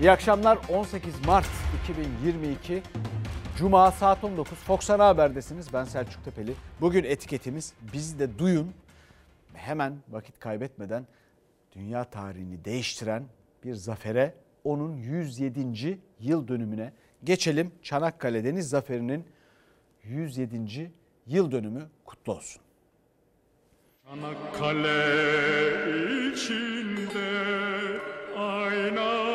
İyi akşamlar 18 Mart 2022 Cuma saat 19 Fox Ana Haber'desiniz. Ben Selçuk Tepeli. Bugün etiketimiz bizi de duyun. Hemen vakit kaybetmeden dünya tarihini değiştiren bir zafere onun 107. yıl dönümüne geçelim. Çanakkale Deniz Zaferi'nin 107. yıl dönümü kutlu olsun. Çanakkale içinde Çanakkale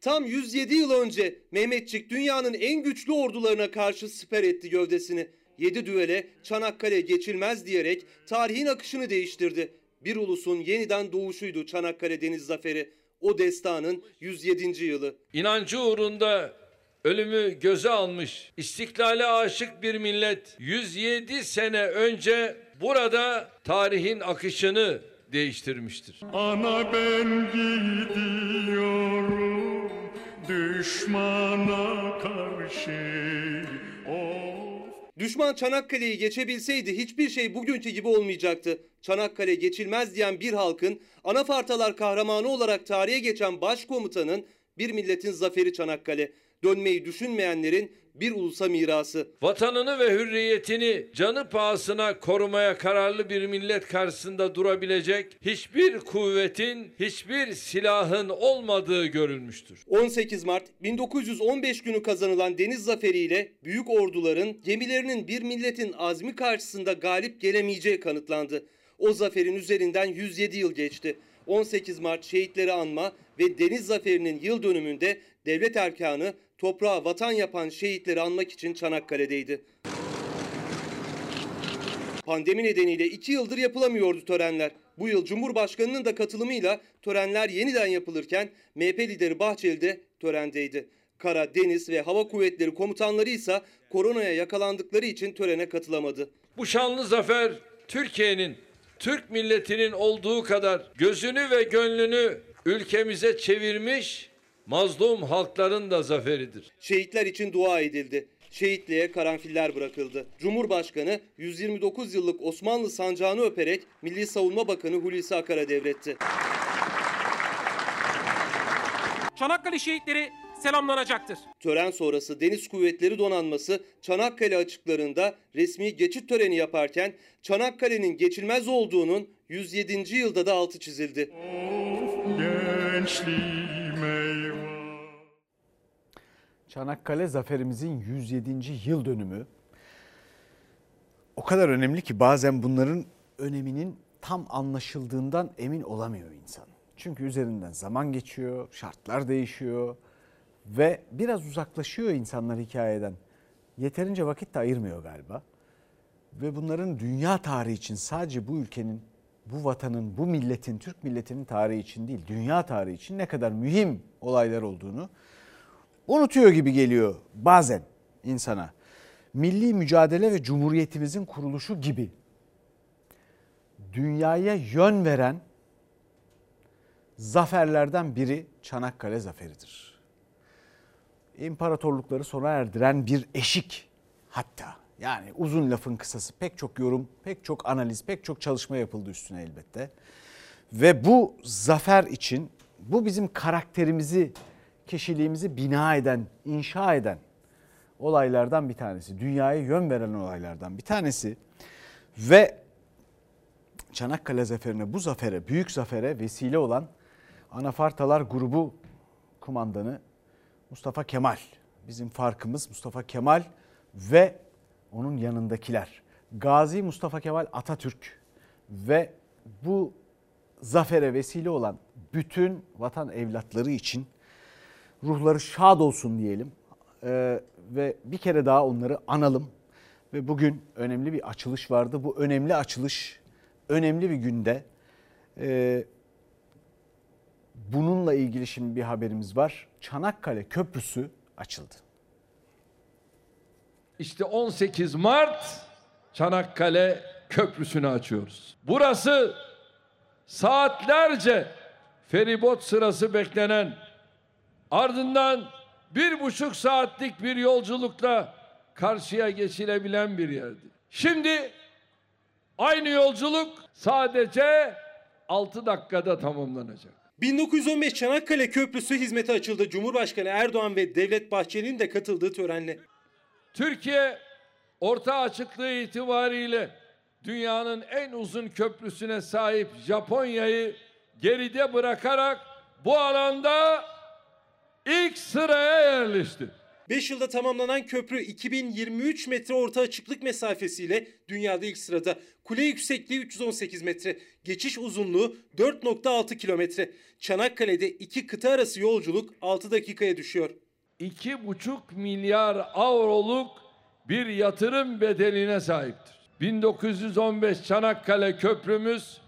Tam 107 yıl önce Mehmetçik dünyanın en güçlü ordularına karşı siper etti gövdesini. 7 düele Çanakkale geçilmez diyerek tarihin akışını değiştirdi. Bir ulusun yeniden doğuşuydu Çanakkale Deniz Zaferi. O destanın 107. yılı. İnancı uğrunda ölümü göze almış, istiklale aşık bir millet 107 sene önce burada tarihin akışını değiştirmiştir. Ana ben gidiyorum düşmana karşı Of Düşman Çanakkale'yi geçebilseydi hiçbir şey bugünkü gibi olmayacaktı. Çanakkale geçilmez diyen bir halkın, anafartalar kahramanı olarak tarihe geçen başkomutanın bir milletin zaferi Çanakkale. Dönmeyi düşünmeyenlerin bir ulusa mirası. Vatanını ve hürriyetini canı pahasına korumaya kararlı bir millet karşısında durabilecek hiçbir kuvvetin, hiçbir silahın olmadığı görülmüştür. 18 Mart 1915 günü kazanılan deniz zaferiyle büyük orduların gemilerinin bir milletin azmi karşısında galip gelemeyeceği kanıtlandı. O zaferin üzerinden 107 yıl geçti. 18 Mart şehitleri anma ve deniz zaferinin yıl dönümünde devlet erkanı toprağa vatan yapan şehitleri anmak için Çanakkale'deydi. Pandemi nedeniyle iki yıldır yapılamıyordu törenler. Bu yıl Cumhurbaşkanı'nın da katılımıyla törenler yeniden yapılırken MHP lideri Bahçeli de törendeydi. Kara, Deniz ve Hava Kuvvetleri komutanları ise koronaya yakalandıkları için törene katılamadı. Bu şanlı zafer Türkiye'nin, Türk milletinin olduğu kadar gözünü ve gönlünü ülkemize çevirmiş mazlum halkların da zaferidir. Şehitler için dua edildi. Şehitliğe karanfiller bırakıldı. Cumhurbaşkanı 129 yıllık Osmanlı sancağını öperek Milli Savunma Bakanı Hulusi Akar'a devretti. Çanakkale şehitleri selamlanacaktır. Tören sonrası Deniz Kuvvetleri Donanması Çanakkale açıklarında resmi geçit töreni yaparken Çanakkale'nin geçilmez olduğunun 107. yılda da altı çizildi. gençliğime eyvah Çanakkale zaferimizin 107. yıl dönümü o kadar önemli ki bazen bunların öneminin tam anlaşıldığından emin olamıyor insan. Çünkü üzerinden zaman geçiyor, şartlar değişiyor ve biraz uzaklaşıyor insanlar hikayeden. Yeterince vakit de ayırmıyor galiba. Ve bunların dünya tarihi için sadece bu ülkenin, bu vatanın, bu milletin, Türk milletinin tarihi için değil, dünya tarihi için ne kadar mühim olaylar olduğunu unutuyor gibi geliyor bazen insana. Milli mücadele ve cumhuriyetimizin kuruluşu gibi dünyaya yön veren zaferlerden biri Çanakkale zaferidir. İmparatorlukları sona erdiren bir eşik hatta. Yani uzun lafın kısası pek çok yorum, pek çok analiz, pek çok çalışma yapıldı üstüne elbette. Ve bu zafer için bu bizim karakterimizi, kişiliğimizi bina eden, inşa eden olaylardan bir tanesi. Dünyaya yön veren olaylardan bir tanesi. Ve Çanakkale zaferine, bu zafere, büyük zafere vesile olan Anafartalar grubu kumandanı Mustafa Kemal. Bizim farkımız Mustafa Kemal ve onun yanındakiler. Gazi Mustafa Kemal Atatürk ve bu zafere vesile olan bütün vatan evlatları için ruhları şad olsun diyelim. Ee, ve bir kere daha onları analım. Ve bugün önemli bir açılış vardı. Bu önemli açılış önemli bir günde. Ee, bununla ilgili şimdi bir haberimiz var. Çanakkale Köprüsü açıldı. İşte 18 Mart Çanakkale Köprüsü'nü açıyoruz. Burası saatlerce feribot sırası beklenen ardından bir buçuk saatlik bir yolculukla karşıya geçilebilen bir yerdi. Şimdi Aynı yolculuk sadece 6 dakikada tamamlanacak. 1915 Çanakkale Köprüsü hizmete açıldı. Cumhurbaşkanı Erdoğan ve Devlet Bahçeli'nin de katıldığı törenle. Türkiye orta açıklığı itibariyle dünyanın en uzun köprüsüne sahip Japonya'yı geride bırakarak bu alanda ilk sıraya yerleşti. 5 yılda tamamlanan köprü 2023 metre orta açıklık mesafesiyle dünyada ilk sırada. Kule yüksekliği 318 metre, geçiş uzunluğu 4.6 kilometre. Çanakkale'de iki kıta arası yolculuk 6 dakikaya düşüyor. 2,5 milyar avroluk bir yatırım bedeline sahiptir. 1915 Çanakkale Köprümüz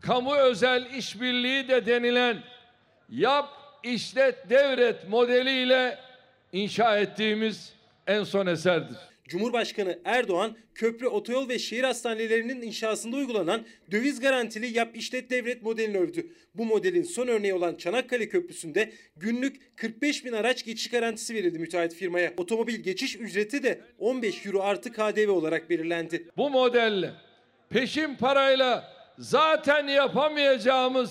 kamu özel işbirliği de denilen yap işlet devret modeliyle inşa ettiğimiz en son eserdir. Cumhurbaşkanı Erdoğan köprü, otoyol ve şehir hastanelerinin inşasında uygulanan döviz garantili yap işlet devlet modelini övdü. Bu modelin son örneği olan Çanakkale Köprüsü'nde günlük 45 bin araç geçiş garantisi verildi müteahhit firmaya. Otomobil geçiş ücreti de 15 euro artı KDV olarak belirlendi. Bu modelle peşin parayla zaten yapamayacağımız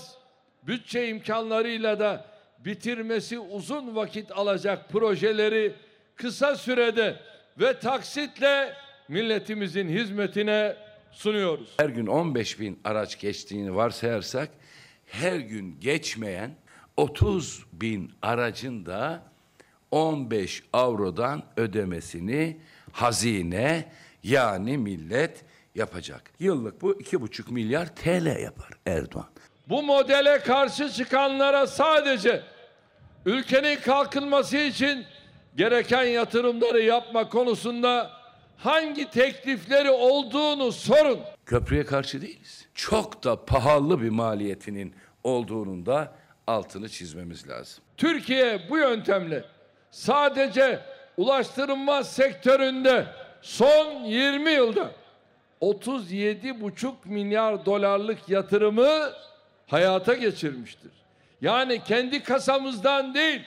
bütçe imkanlarıyla da bitirmesi uzun vakit alacak projeleri kısa sürede ve taksitle milletimizin hizmetine sunuyoruz. Her gün 15 bin araç geçtiğini varsayarsak her gün geçmeyen 30 bin aracın da 15 avrodan ödemesini hazine yani millet yapacak. Yıllık bu 2,5 milyar TL yapar Erdoğan. Bu modele karşı çıkanlara sadece ülkenin kalkınması için gereken yatırımları yapma konusunda hangi teklifleri olduğunu sorun. Köprüye karşı değiliz. Çok da pahalı bir maliyetinin olduğunun da altını çizmemiz lazım. Türkiye bu yöntemle sadece ulaştırma sektöründe son 20 yılda 37,5 milyar dolarlık yatırımı hayata geçirmiştir. Yani kendi kasamızdan değil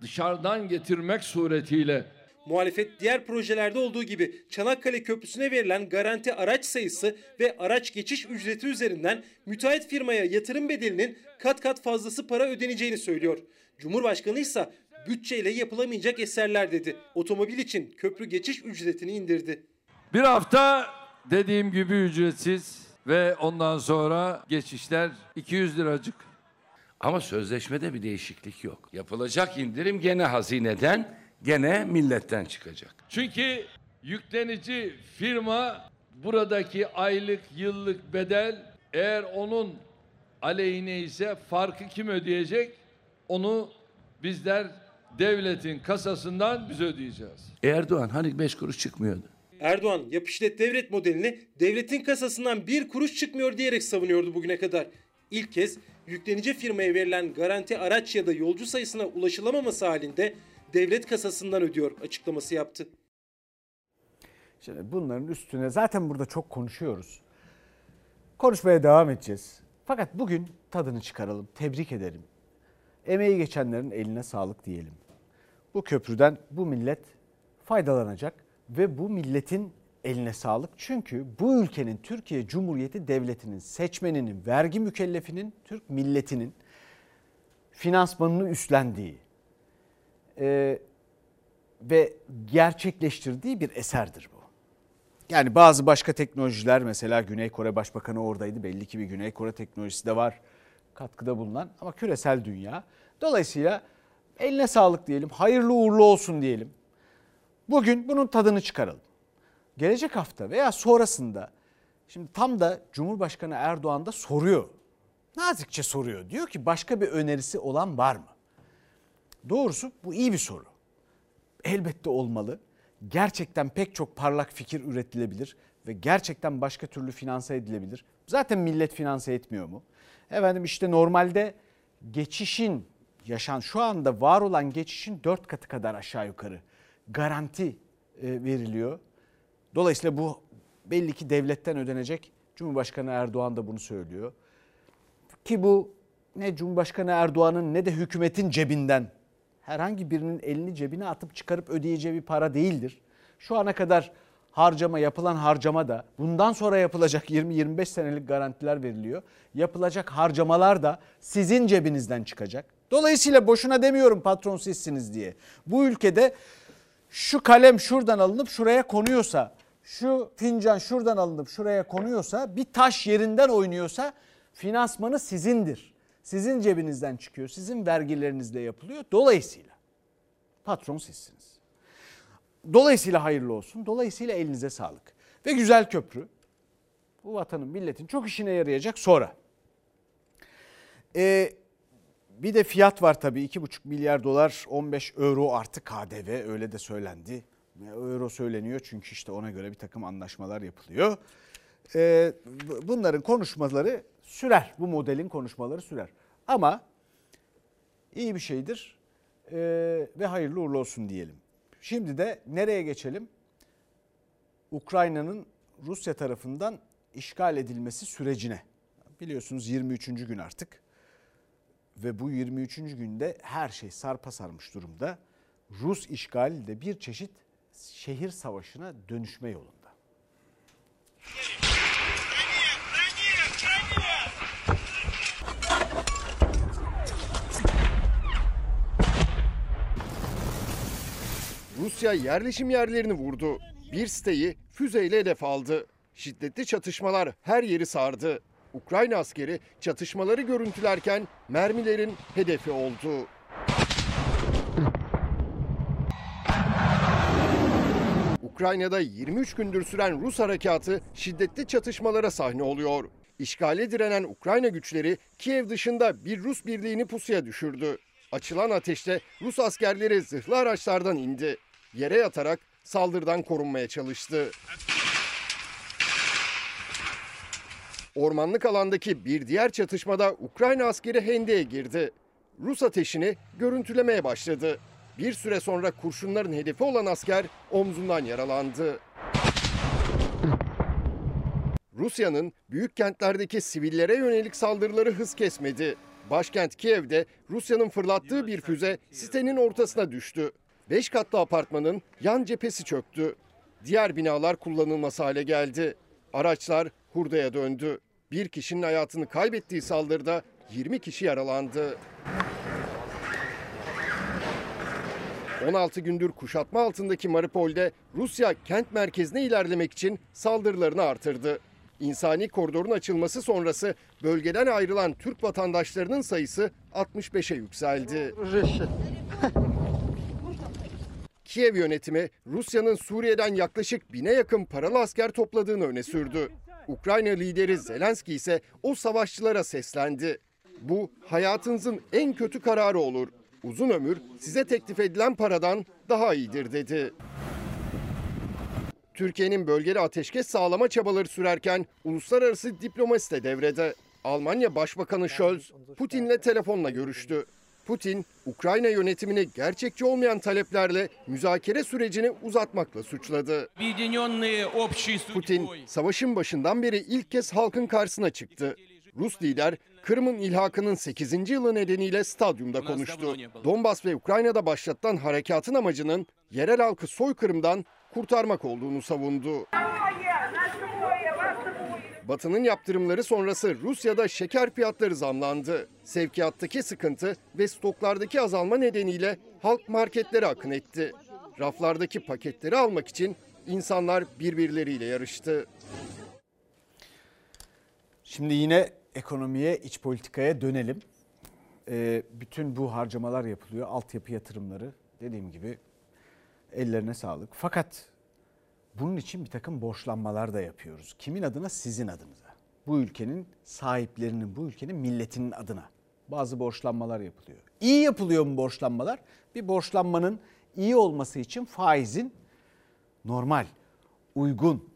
dışarıdan getirmek suretiyle Muhalefet diğer projelerde olduğu gibi Çanakkale Köprüsü'ne verilen garanti araç sayısı ve araç geçiş ücreti üzerinden müteahhit firmaya yatırım bedelinin kat kat fazlası para ödeneceğini söylüyor. Cumhurbaşkanı ise bütçeyle yapılamayacak eserler dedi. Otomobil için köprü geçiş ücretini indirdi. Bir hafta dediğim gibi ücretsiz ve ondan sonra geçişler 200 liracık. Ama sözleşmede bir değişiklik yok. Yapılacak indirim gene hazineden, gene milletten çıkacak. Çünkü yüklenici firma buradaki aylık yıllık bedel eğer onun aleyhine ise farkı kim ödeyecek? Onu bizler devletin kasasından biz ödeyeceğiz. Erdoğan hani beş kuruş çıkmıyordu. Erdoğan yap işlet devlet modelini devletin kasasından bir kuruş çıkmıyor diyerek savunuyordu bugüne kadar. İlk kez yüklenici firmaya verilen garanti araç ya da yolcu sayısına ulaşılamaması halinde devlet kasasından ödüyor açıklaması yaptı. Şimdi bunların üstüne zaten burada çok konuşuyoruz. Konuşmaya devam edeceğiz. Fakat bugün tadını çıkaralım, tebrik edelim. Emeği geçenlerin eline sağlık diyelim. Bu köprüden bu millet faydalanacak ve bu milletin eline sağlık. Çünkü bu ülkenin Türkiye Cumhuriyeti Devleti'nin seçmeninin, vergi mükellefinin, Türk milletinin finansmanını üstlendiği e, ve gerçekleştirdiği bir eserdir bu. Yani bazı başka teknolojiler mesela Güney Kore Başbakanı oradaydı. Belli ki bir Güney Kore teknolojisi de var katkıda bulunan ama küresel dünya. Dolayısıyla eline sağlık diyelim, hayırlı uğurlu olsun diyelim. Bugün bunun tadını çıkaralım. Gelecek hafta veya sonrasında şimdi tam da Cumhurbaşkanı Erdoğan da soruyor. Nazikçe soruyor. Diyor ki başka bir önerisi olan var mı? Doğrusu bu iyi bir soru. Elbette olmalı. Gerçekten pek çok parlak fikir üretilebilir ve gerçekten başka türlü finanse edilebilir. Zaten millet finanse etmiyor mu? Efendim işte normalde geçişin yaşan şu anda var olan geçişin dört katı kadar aşağı yukarı garanti e, veriliyor. Dolayısıyla bu belli ki devletten ödenecek. Cumhurbaşkanı Erdoğan da bunu söylüyor. Ki bu ne Cumhurbaşkanı Erdoğan'ın ne de hükümetin cebinden herhangi birinin elini cebine atıp çıkarıp ödeyeceği bir para değildir. Şu ana kadar harcama yapılan harcama da bundan sonra yapılacak 20-25 senelik garantiler veriliyor. Yapılacak harcamalar da sizin cebinizden çıkacak. Dolayısıyla boşuna demiyorum patron sizsiniz diye. Bu ülkede şu kalem şuradan alınıp şuraya konuyorsa, şu fincan şuradan alınıp şuraya konuyorsa, bir taş yerinden oynuyorsa finansmanı sizindir. Sizin cebinizden çıkıyor, sizin vergilerinizle yapılıyor. Dolayısıyla patron sizsiniz. Dolayısıyla hayırlı olsun. Dolayısıyla elinize sağlık. Ve güzel köprü. Bu vatanın, milletin çok işine yarayacak sonra. Ee, bir de fiyat var tabii 2,5 milyar dolar 15 euro artı KDV öyle de söylendi. Euro söyleniyor çünkü işte ona göre bir takım anlaşmalar yapılıyor. Ee, bunların konuşmaları sürer. Bu modelin konuşmaları sürer. Ama iyi bir şeydir ee, ve hayırlı uğurlu olsun diyelim. Şimdi de nereye geçelim? Ukrayna'nın Rusya tarafından işgal edilmesi sürecine. Biliyorsunuz 23. gün artık ve bu 23. günde her şey sarpa sarmış durumda. Rus işgali de bir çeşit şehir savaşına dönüşme yolunda. Rusya yerleşim yerlerini vurdu. Bir siteyi füzeyle hedef aldı. Şiddetli çatışmalar her yeri sardı. Ukrayna askeri çatışmaları görüntülerken mermilerin hedefi oldu. Ukrayna'da 23 gündür süren Rus harekatı şiddetli çatışmalara sahne oluyor. İşgale direnen Ukrayna güçleri Kiev dışında bir Rus birliğini pusuya düşürdü. Açılan ateşte Rus askerleri zırhlı araçlardan indi. Yere yatarak saldırıdan korunmaya çalıştı. Ormanlık alandaki bir diğer çatışmada Ukrayna askeri hendeye girdi. Rus ateşini görüntülemeye başladı. Bir süre sonra kurşunların hedefi olan asker omzundan yaralandı. Rusya'nın büyük kentlerdeki sivillere yönelik saldırıları hız kesmedi. Başkent Kiev'de Rusya'nın fırlattığı bir füze sitenin ortasına düştü. 5 katlı apartmanın yan cephesi çöktü. Diğer binalar kullanılmaz hale geldi. Araçlar hurdaya döndü. Bir kişinin hayatını kaybettiği saldırıda 20 kişi yaralandı. 16 gündür kuşatma altındaki Mariupol'de Rusya kent merkezine ilerlemek için saldırılarını artırdı. İnsani koridorun açılması sonrası bölgeden ayrılan Türk vatandaşlarının sayısı 65'e yükseldi. Kiev yönetimi Rusya'nın Suriye'den yaklaşık bine yakın paralı asker topladığını öne sürdü. Ukrayna lideri Zelenski ise o savaşçılara seslendi. Bu hayatınızın en kötü kararı olur. Uzun ömür size teklif edilen paradan daha iyidir dedi. Türkiye'nin bölgede ateşkes sağlama çabaları sürerken uluslararası diplomasi de devrede. Almanya Başbakanı Scholz Putin'le telefonla görüştü. Putin, Ukrayna yönetimini gerçekçi olmayan taleplerle müzakere sürecini uzatmakla suçladı. Putin, savaşın başından beri ilk kez halkın karşısına çıktı. Rus lider, Kırım'ın ilhakının 8. yılı nedeniyle stadyumda konuştu. Donbas ve Ukrayna'da başlatılan harekatın amacının yerel halkı soykırımdan kurtarmak olduğunu savundu. Batı'nın yaptırımları sonrası Rusya'da şeker fiyatları zamlandı. Sevkiyattaki sıkıntı ve stoklardaki azalma nedeniyle halk marketlere akın etti. Raflardaki paketleri almak için insanlar birbirleriyle yarıştı. Şimdi yine ekonomiye, iç politikaya dönelim. Ee, bütün bu harcamalar yapılıyor. Altyapı yatırımları dediğim gibi ellerine sağlık. Fakat bunun için bir takım borçlanmalar da yapıyoruz. Kimin adına? Sizin adınıza. Bu ülkenin sahiplerinin, bu ülkenin milletinin adına bazı borçlanmalar yapılıyor. İyi yapılıyor mu borçlanmalar? Bir borçlanmanın iyi olması için faizin normal, uygun,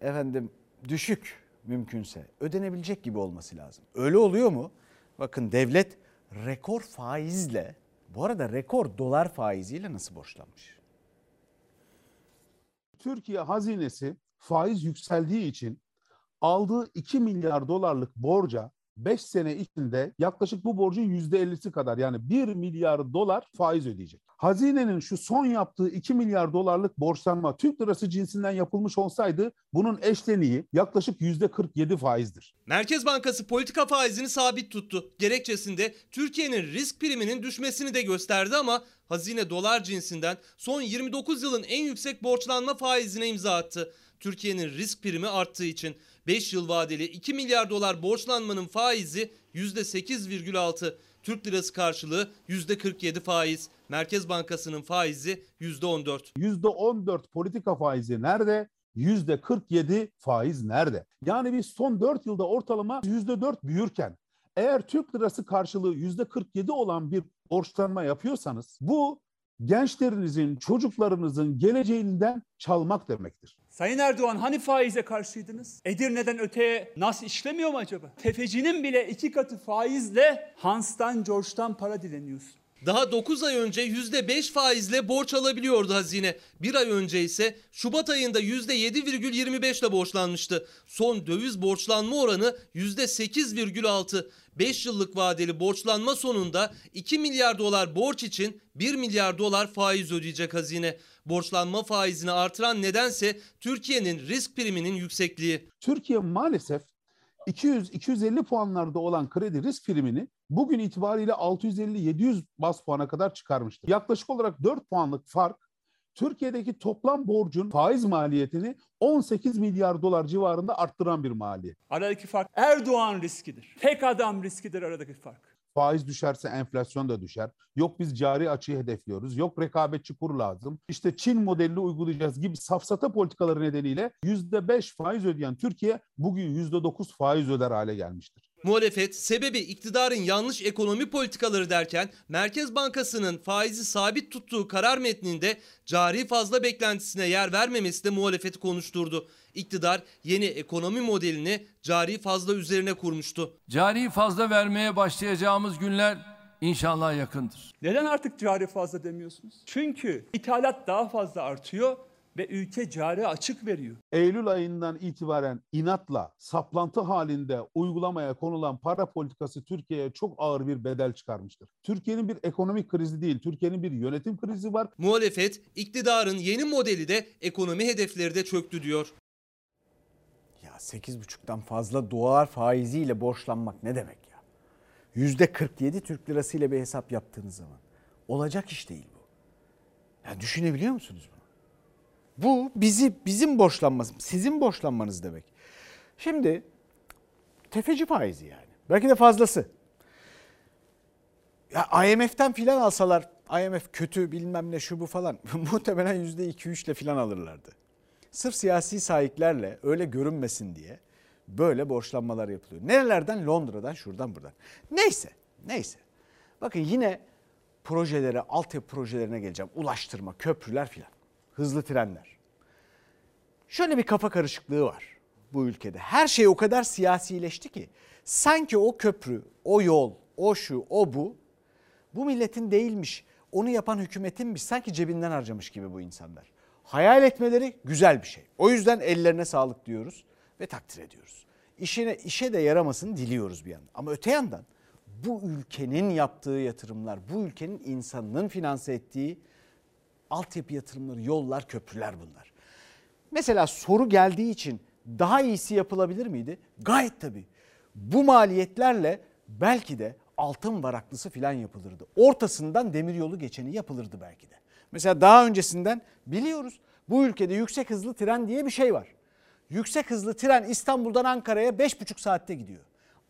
efendim düşük mümkünse ödenebilecek gibi olması lazım. Öyle oluyor mu? Bakın devlet rekor faizle, bu arada rekor dolar faiziyle nasıl borçlanmış? Türkiye hazinesi faiz yükseldiği için aldığı 2 milyar dolarlık borca 5 sene içinde yaklaşık bu borcun %50'si kadar yani 1 milyar dolar faiz ödeyecek. Hazinenin şu son yaptığı 2 milyar dolarlık borçlanma Türk lirası cinsinden yapılmış olsaydı bunun eşleniği yaklaşık %47 faizdir. Merkez Bankası politika faizini sabit tuttu. Gerekçesinde Türkiye'nin risk priminin düşmesini de gösterdi ama hazine dolar cinsinden son 29 yılın en yüksek borçlanma faizine imza attı. Türkiye'nin risk primi arttığı için 5 yıl vadeli 2 milyar dolar borçlanmanın faizi %8,6. Türk lirası karşılığı %47 faiz. Merkez Bankası'nın faizi %14. %14 politika faizi nerede? %47 faiz nerede? Yani biz son 4 yılda ortalama %4 büyürken eğer Türk lirası karşılığı %47 olan bir borçlanma yapıyorsanız bu gençlerinizin, çocuklarınızın geleceğinden çalmak demektir. Sayın Erdoğan hani faize karşıydınız? Edirne'den öteye nas işlemiyor mu acaba? Tefecinin bile iki katı faizle Hans'tan, George'dan para dileniyorsun. Daha 9 ay önce %5 faizle borç alabiliyordu hazine. Bir ay önce ise Şubat ayında %7,25 ile borçlanmıştı. Son döviz borçlanma oranı %8,6. 5 yıllık vadeli borçlanma sonunda 2 milyar dolar borç için 1 milyar dolar faiz ödeyecek hazine. Borçlanma faizini artıran nedense Türkiye'nin risk priminin yüksekliği. Türkiye maalesef 200-250 puanlarda olan kredi risk primini bugün itibariyle 650-700 bas puana kadar çıkarmıştır. Yaklaşık olarak 4 puanlık fark Türkiye'deki toplam borcun faiz maliyetini 18 milyar dolar civarında arttıran bir maliyet. Aradaki fark Erdoğan riskidir. Tek adam riskidir aradaki fark. Faiz düşerse enflasyon da düşer. Yok biz cari açığı hedefliyoruz. Yok rekabetçi kur lazım. İşte Çin modelini uygulayacağız gibi safsata politikaları nedeniyle %5 faiz ödeyen Türkiye bugün %9 faiz öder hale gelmiştir. Muhalefet sebebi iktidarın yanlış ekonomi politikaları derken Merkez Bankası'nın faizi sabit tuttuğu karar metninde cari fazla beklentisine yer vermemesi de muhalefeti konuşturdu. İktidar yeni ekonomi modelini cari fazla üzerine kurmuştu. Cari fazla vermeye başlayacağımız günler inşallah yakındır. Neden artık cari fazla demiyorsunuz? Çünkü ithalat daha fazla artıyor ve ülke cari açık veriyor. Eylül ayından itibaren inatla, saplantı halinde uygulamaya konulan para politikası Türkiye'ye çok ağır bir bedel çıkarmıştır. Türkiye'nin bir ekonomik krizi değil, Türkiye'nin bir yönetim krizi var. Muhalefet iktidarın yeni modeli de ekonomi hedefleri de çöktü diyor. Ya 8,5'tan fazla dolar faiziyle borçlanmak ne demek ya? %47 Türk lirası ile bir hesap yaptığınız zaman. Olacak iş değil bu. Ya düşünebiliyor musunuz bunu? Bu bizi bizim borçlanmamız, sizin borçlanmanız demek. Şimdi tefeci faizi yani. Belki de fazlası. Ya IMF'den filan alsalar IMF kötü bilmem ne şu bu falan muhtemelen %2-3 ile filan alırlardı. Sırf siyasi sahiplerle öyle görünmesin diye böyle borçlanmalar yapılıyor. Nerelerden? Londra'dan, şuradan, buradan. Neyse, neyse. Bakın yine projelere, altyapı projelerine geleceğim. Ulaştırma, köprüler filan. Hızlı trenler. Şöyle bir kafa karışıklığı var bu ülkede. Her şey o kadar siyasileşti ki sanki o köprü, o yol, o şu, o bu bu milletin değilmiş. Onu yapan hükümetinmiş. Sanki cebinden harcamış gibi bu insanlar. Hayal etmeleri güzel bir şey. O yüzden ellerine sağlık diyoruz ve takdir ediyoruz. İşine, işe de yaramasını diliyoruz bir yandan. Ama öte yandan bu ülkenin yaptığı yatırımlar, bu ülkenin insanının finanse ettiği altyapı yatırımları, yollar, köprüler bunlar. Mesela soru geldiği için daha iyisi yapılabilir miydi? Gayet tabii. Bu maliyetlerle belki de altın varaklısı filan yapılırdı. Ortasından demiryolu geçeni yapılırdı belki de. Mesela daha öncesinden biliyoruz bu ülkede yüksek hızlı tren diye bir şey var. Yüksek hızlı tren İstanbul'dan Ankara'ya 5,5 saatte gidiyor.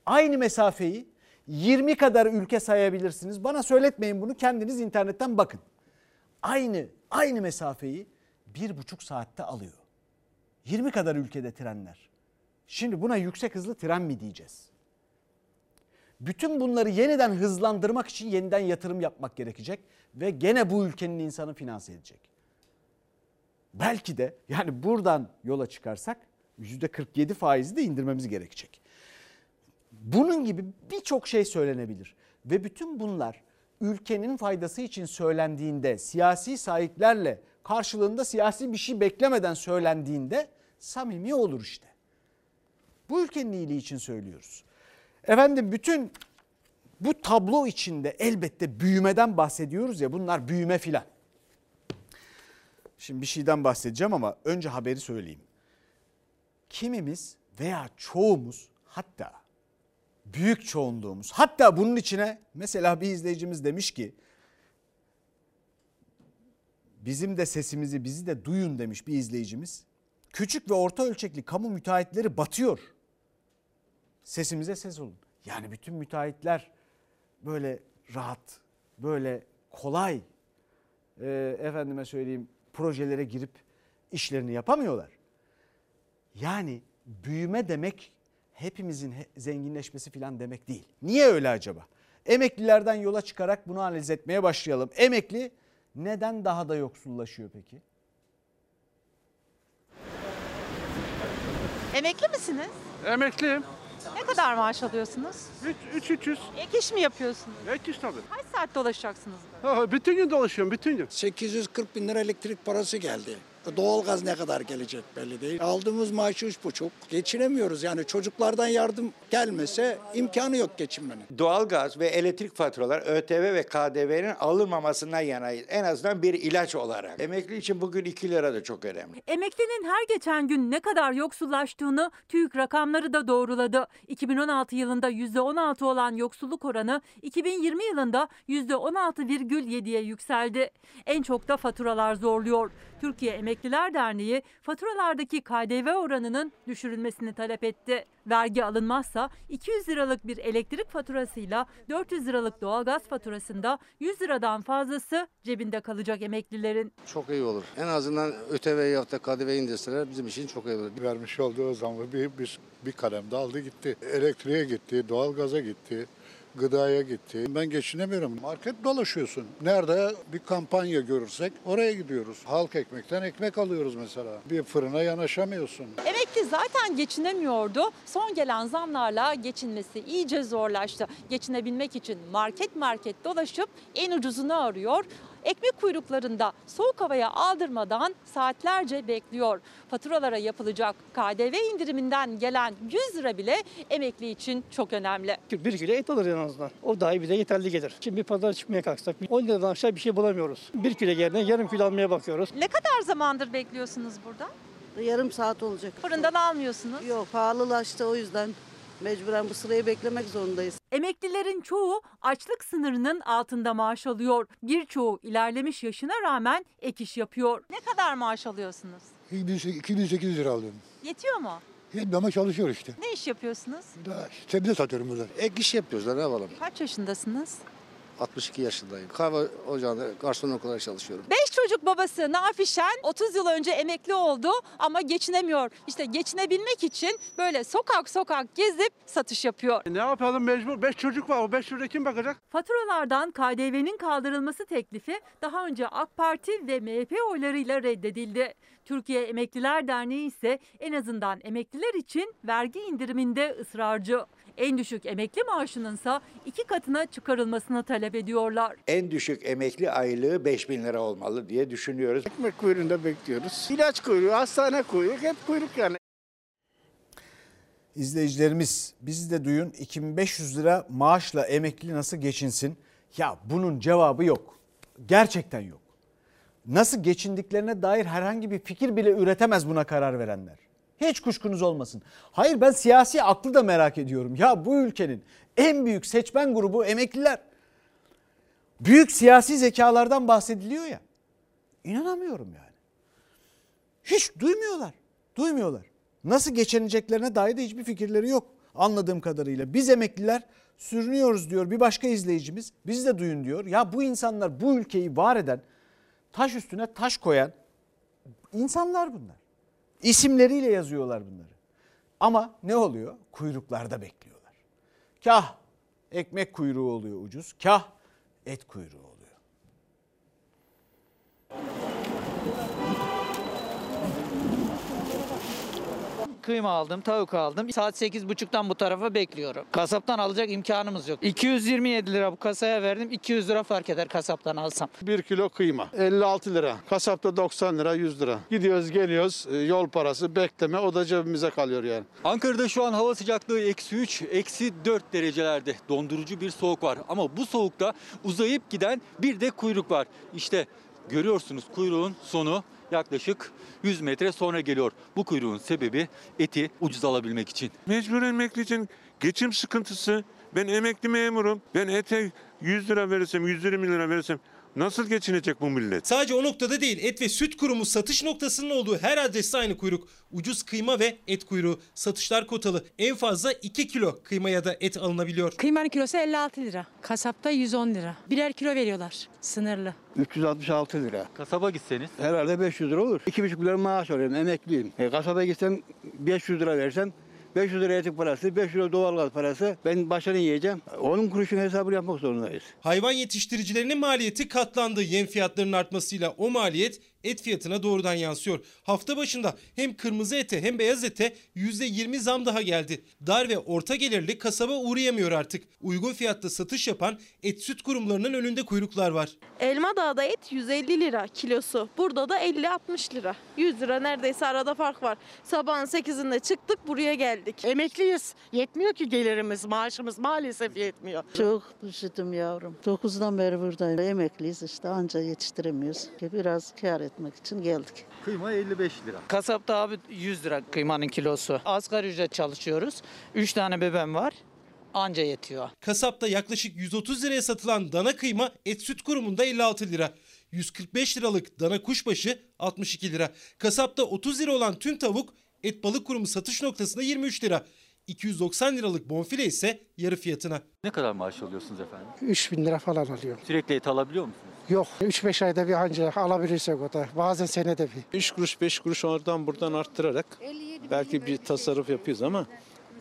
Aynı mesafeyi 20 kadar ülke sayabilirsiniz. Bana söyletmeyin bunu kendiniz internetten bakın. Aynı aynı mesafeyi 1,5 saatte alıyor. 20 kadar ülkede trenler. Şimdi buna yüksek hızlı tren mi diyeceğiz? Bütün bunları yeniden hızlandırmak için yeniden yatırım yapmak gerekecek ve gene bu ülkenin insanı finanse edecek. Belki de yani buradan yola çıkarsak %47 faizi de indirmemiz gerekecek. Bunun gibi birçok şey söylenebilir ve bütün bunlar ülkenin faydası için söylendiğinde, siyasi sahiplerle karşılığında siyasi bir şey beklemeden söylendiğinde samimi olur işte. Bu ülkenin iyiliği için söylüyoruz. Efendim bütün bu tablo içinde elbette büyümeden bahsediyoruz ya bunlar büyüme filan. Şimdi bir şeyden bahsedeceğim ama önce haberi söyleyeyim. Kimimiz veya çoğumuz hatta büyük çoğunluğumuz hatta bunun içine mesela bir izleyicimiz demiş ki bizim de sesimizi bizi de duyun demiş bir izleyicimiz. Küçük ve orta ölçekli kamu müteahhitleri batıyor. Sesimize ses olun. Yani bütün müteahhitler böyle rahat, böyle kolay e, efendime söyleyeyim projelere girip işlerini yapamıyorlar. Yani büyüme demek hepimizin zenginleşmesi falan demek değil. Niye öyle acaba? Emeklilerden yola çıkarak bunu analiz etmeye başlayalım. Emekli neden daha da yoksullaşıyor peki? Emekli misiniz? Emekliyim. Ne kadar maaş alıyorsunuz? 3 300. Ek iş mi yapıyorsunuz? Ek iş tabii. Kaç saat dolaşacaksınız? Ha, bütün gün dolaşıyorum bütün gün. 840 bin lira elektrik parası geldi. Doğalgaz ne kadar gelecek belli değil. Aldığımız maaşı üç buçuk. Geçinemiyoruz yani çocuklardan yardım gelmese imkanı yok geçinmenin. Doğalgaz ve elektrik faturalar ÖTV ve KDV'nin alınmamasından yanayız. En azından bir ilaç olarak. Emekli için bugün 2 lira da çok önemli. Emeklinin her geçen gün ne kadar yoksullaştığını TÜİK rakamları da doğruladı. 2016 yılında %16 olan yoksulluk oranı 2020 yılında %16,7'ye yükseldi. En çok da faturalar zorluyor. Türkiye Emekliler Derneği faturalardaki KDV oranının düşürülmesini talep etti. Vergi alınmazsa 200 liralık bir elektrik faturasıyla 400 liralık doğalgaz faturasında 100 liradan fazlası cebinde kalacak emeklilerin. Çok iyi olur. En azından ÖTV ya da KDV indirseler bizim için çok iyi olur. Vermiş olduğu zamı bir, bir, bir kalemde aldı gitti. Elektriğe gitti, doğalgaza gitti gıdaya gitti. Ben geçinemiyorum. Market dolaşıyorsun. Nerede bir kampanya görürsek oraya gidiyoruz. Halk ekmekten ekmek alıyoruz mesela. Bir fırına yanaşamıyorsun. Emekli zaten geçinemiyordu. Son gelen zamlarla geçinmesi iyice zorlaştı. Geçinebilmek için market market dolaşıp en ucuzunu arıyor. Ekmek kuyruklarında soğuk havaya aldırmadan saatlerce bekliyor. Faturalara yapılacak KDV indiriminden gelen 100 lira bile emekli için çok önemli. Bir kilo et alır en azından. O dahi bize yeterli gelir. Şimdi bir pazar çıkmaya kalksak 10 liradan aşağı bir şey bulamıyoruz. Bir kilo yerine yarım kilo almaya bakıyoruz. Ne kadar zamandır bekliyorsunuz burada? Yarım saat olacak. Fırından almıyorsunuz. Yok pahalılaştı o yüzden. Mecburen bu sırayı beklemek zorundayız. Emeklilerin çoğu açlık sınırının altında maaş alıyor. Birçoğu ilerlemiş yaşına rağmen ek iş yapıyor. Ne kadar maaş alıyorsunuz? 2800 lira alıyorum. Yetiyor mu? Yetmiyor ama çalışıyor işte. Ne iş yapıyorsunuz? Daha sebze satıyorum burada. Ek iş yapıyoruz da ne yapalım? Kaç yaşındasınız? 62 yaşındayım. Kahve ocağında garson olarak çalışıyorum. 5 çocuk babası Nafişen 30 yıl önce emekli oldu ama geçinemiyor. İşte geçinebilmek için böyle sokak sokak gezip satış yapıyor. Ne yapalım mecbur? 5 çocuk var. O 5 çocuğa kim bakacak? Faturalardan KDV'nin kaldırılması teklifi daha önce AK Parti ve MHP oylarıyla reddedildi. Türkiye Emekliler Derneği ise en azından emekliler için vergi indiriminde ısrarcı. En düşük emekli maaşının ise iki katına çıkarılmasını talep ediyorlar. En düşük emekli aylığı 5 bin lira olmalı diye düşünüyoruz. Ekmek kuyruğunda bekliyoruz. İlaç kuyruğu, hastane kuyruğu, hep kuyruk yani. İzleyicilerimiz bizi de duyun 2500 lira maaşla emekli nasıl geçinsin? Ya bunun cevabı yok. Gerçekten yok. Nasıl geçindiklerine dair herhangi bir fikir bile üretemez buna karar verenler. Hiç kuşkunuz olmasın. Hayır ben siyasi aklı da merak ediyorum. Ya bu ülkenin en büyük seçmen grubu emekliler. Büyük siyasi zekalardan bahsediliyor ya. İnanamıyorum yani. Hiç duymuyorlar. Duymuyorlar. Nasıl geçineceklerine dair de hiçbir fikirleri yok anladığım kadarıyla. Biz emekliler sürünüyoruz diyor bir başka izleyicimiz. Bizi de duyun diyor. Ya bu insanlar bu ülkeyi var eden, taş üstüne taş koyan insanlar bunlar. İsimleriyle yazıyorlar bunları. Ama ne oluyor? Kuyruklarda bekliyorlar. Kah ekmek kuyruğu oluyor ucuz, kah et kuyruğu oluyor. Kıyma aldım, tavuk aldım. Saat 8.30'dan bu tarafa bekliyorum. Kasaptan alacak imkanımız yok. 227 lira bu kasaya verdim. 200 lira fark eder kasaptan alsam. 1 kilo kıyma 56 lira. Kasapta 90 lira 100 lira. Gidiyoruz geliyoruz e, yol parası bekleme o da cebimize kalıyor yani. Ankara'da şu an hava sıcaklığı eksi 3, eksi 4 derecelerde. Dondurucu bir soğuk var. Ama bu soğukta uzayıp giden bir de kuyruk var. İşte görüyorsunuz kuyruğun sonu yaklaşık 100 metre sonra geliyor. Bu kuyruğun sebebi eti ucuz alabilmek için. Mecbur emekli için geçim sıkıntısı. Ben emekli memurum. Ben ete 100 lira verirsem, 120 lira verirsem nasıl geçinecek bu millet? Sadece o noktada değil et ve süt kurumu satış noktasının olduğu her adreste aynı kuyruk. Ucuz kıyma ve et kuyruğu. Satışlar kotalı. En fazla 2 kilo kıyma ya da et alınabiliyor. Kıymanın kilosu 56 lira. Kasapta 110 lira. Birer kilo veriyorlar. Sınırlı. 366 lira. Kasaba gitseniz? Herhalde 500 lira olur. 2,5 lira maaş alıyorum emekliyim. E, kasaba gitsem 500 lira versem 500 lira etik parası, 500 lira doğalgaz parası. Ben başını yiyeceğim. Onun kuruşun hesabını yapmak zorundayız. Hayvan yetiştiricilerinin maliyeti katlandı. Yem fiyatlarının artmasıyla o maliyet et fiyatına doğrudan yansıyor. Hafta başında hem kırmızı ete hem beyaz ete %20 zam daha geldi. Dar ve orta gelirli kasaba uğrayamıyor artık. Uygun fiyatta satış yapan et süt kurumlarının önünde kuyruklar var. Elmadağ'da et 150 lira kilosu. Burada da 50-60 lira. 100 lira neredeyse arada fark var. Sabahın 8'inde çıktık buraya geldik. Emekliyiz. Yetmiyor ki gelirimiz, maaşımız maalesef yetmiyor. Çok üşüdüm yavrum. 9'dan beri buradayım. Emekliyiz işte anca yetiştiremiyoruz. Biraz kar etmek için geldik. Kıyma 55 lira. Kasapta abi 100 lira kıymanın kilosu. Asgari ücret çalışıyoruz. 3 tane bebeğim var. Anca yetiyor. Kasapta yaklaşık 130 liraya satılan dana kıyma et süt kurumunda 56 lira. 145 liralık dana kuşbaşı 62 lira. Kasapta 30 lira olan tüm tavuk et balık kurumu satış noktasında 23 lira. 290 liralık bonfile ise yarı fiyatına. Ne kadar maaş alıyorsunuz efendim? 3000 lira falan alıyorum. Sürekli et alabiliyor musunuz? Yok 3-5 ayda bir anca alabilirsek o da. Bazen senede bir. 3 kuruş 5 kuruş oradan buradan arttırarak belki bir tasarruf yapıyoruz ama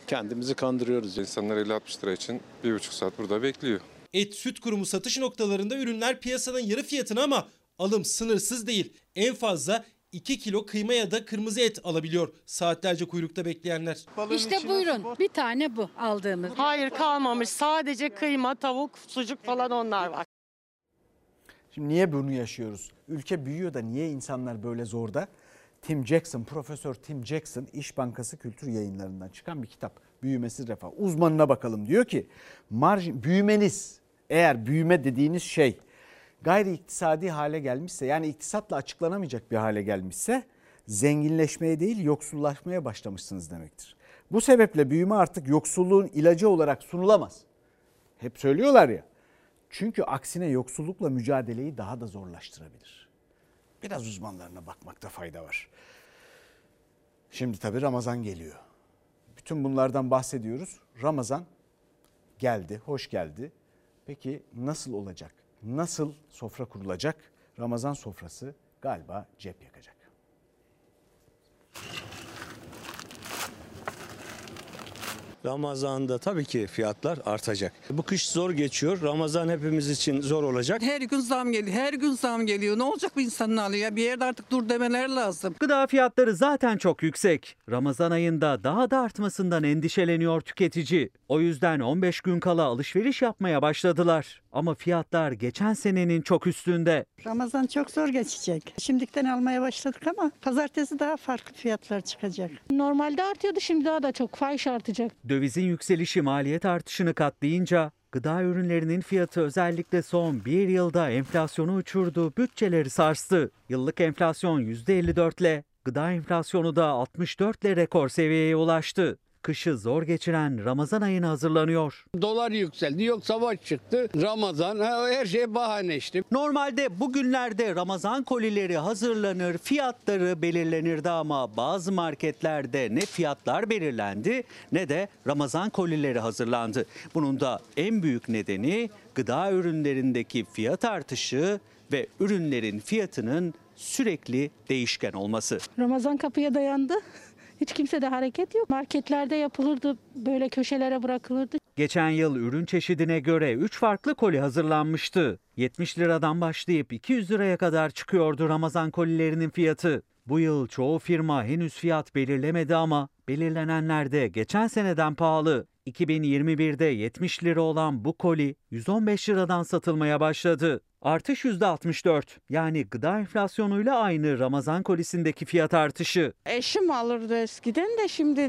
kendimizi kandırıyoruz. İnsanlar 50-60 lira için bir buçuk saat burada bekliyor. Et süt kurumu satış noktalarında ürünler piyasanın yarı fiyatına ama alım sınırsız değil. En fazla 2 kilo kıyma ya da kırmızı et alabiliyor saatlerce kuyrukta bekleyenler. İşte buyurun bir tane bu aldığımız. Hayır kalmamış sadece kıyma, tavuk, sucuk falan onlar var. Şimdi niye bunu yaşıyoruz? Ülke büyüyor da niye insanlar böyle zorda? Tim Jackson, Profesör Tim Jackson İş Bankası Kültür Yayınlarından çıkan bir kitap. Büyümesi refah. Uzmanına bakalım. Diyor ki marjin, büyümeniz eğer büyüme dediğiniz şey gayri iktisadi hale gelmişse yani iktisatla açıklanamayacak bir hale gelmişse zenginleşmeye değil yoksullaşmaya başlamışsınız demektir. Bu sebeple büyüme artık yoksulluğun ilacı olarak sunulamaz. Hep söylüyorlar ya. Çünkü aksine yoksullukla mücadeleyi daha da zorlaştırabilir. Biraz uzmanlarına bakmakta fayda var. Şimdi tabii Ramazan geliyor. Bütün bunlardan bahsediyoruz. Ramazan geldi, hoş geldi. Peki nasıl olacak? Nasıl sofra kurulacak? Ramazan sofrası galiba cep yakacak. Ramazan'da tabii ki fiyatlar artacak. Bu kış zor geçiyor. Ramazan hepimiz için zor olacak. Her gün zam geliyor. Her gün zam geliyor. Ne olacak bu insanın hali ya? Bir yerde artık dur demeleri lazım. Gıda fiyatları zaten çok yüksek. Ramazan ayında daha da artmasından endişeleniyor tüketici. O yüzden 15 gün kala alışveriş yapmaya başladılar. Ama fiyatlar geçen senenin çok üstünde. Ramazan çok zor geçecek. Şimdikten almaya başladık ama pazartesi daha farklı fiyatlar çıkacak. Normalde artıyordu şimdi daha da çok fahiş artacak. Dövizin yükselişi maliyet artışını katlayınca gıda ürünlerinin fiyatı özellikle son bir yılda enflasyonu uçurdu, bütçeleri sarstı. Yıllık enflasyon %54 ile gıda enflasyonu da 64 ile rekor seviyeye ulaştı. Kışı zor geçiren Ramazan ayına hazırlanıyor. Dolar yükseldi, yok savaş çıktı. Ramazan, her şey bahane işte. Normalde bugünlerde Ramazan kolileri hazırlanır, fiyatları belirlenirdi ama bazı marketlerde ne fiyatlar belirlendi ne de Ramazan kolileri hazırlandı. Bunun da en büyük nedeni gıda ürünlerindeki fiyat artışı ve ürünlerin fiyatının sürekli değişken olması. Ramazan kapıya dayandı. Hiç kimse de hareket yok. Marketlerde yapılırdı, böyle köşelere bırakılırdı. Geçen yıl ürün çeşidine göre 3 farklı koli hazırlanmıştı. 70 liradan başlayıp 200 liraya kadar çıkıyordu Ramazan kolilerinin fiyatı. Bu yıl çoğu firma henüz fiyat belirlemedi ama belirlenenler de geçen seneden pahalı. 2021'de 70 lira olan bu koli 115 liradan satılmaya başladı. Artış %64 yani gıda enflasyonuyla aynı Ramazan kolisindeki fiyat artışı. Eşim alırdı eskiden de şimdi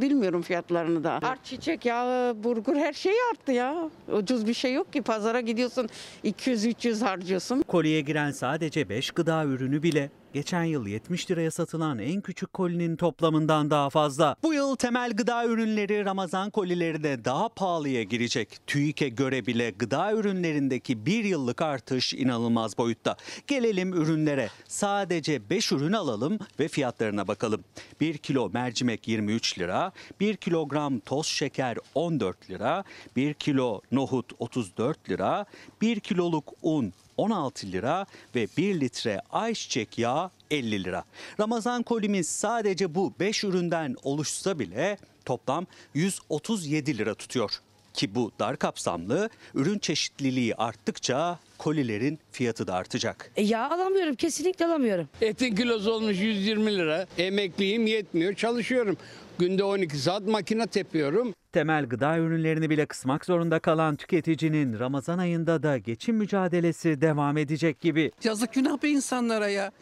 bilmiyorum fiyatlarını da. Art çiçek yağı, burgur her şey arttı ya. Ucuz bir şey yok ki pazara gidiyorsun 200-300 harcıyorsun. Koliye giren sadece 5 gıda ürünü bile geçen yıl 70 liraya satılan en küçük kolinin toplamından daha fazla. Bu yıl temel gıda ürünleri Ramazan kolileri de daha pahalıya girecek. TÜİK'e göre bile gıda ürünlerindeki bir yıllık artış inanılmaz boyutta. Gelelim ürünlere. Sadece 5 ürün alalım ve fiyatlarına bakalım. 1 kilo mercimek 23 lira, 1 kilogram toz şeker 14 lira, 1 kilo nohut 34 lira, 1 kiloluk un 16 lira ve 1 litre ayçiçek yağı 50 lira. Ramazan kolimiz sadece bu 5 üründen oluşsa bile toplam 137 lira tutuyor. Ki bu dar kapsamlı ürün çeşitliliği arttıkça kolilerin fiyatı da artacak. E, yağ alamıyorum kesinlikle alamıyorum. Etin kilosu olmuş 120 lira. Emekliyim yetmiyor çalışıyorum. Günde 12 saat makine tepiyorum. Temel gıda ürünlerini bile kısmak zorunda kalan tüketicinin Ramazan ayında da geçim mücadelesi devam edecek gibi. Yazık günah be insanlara ya.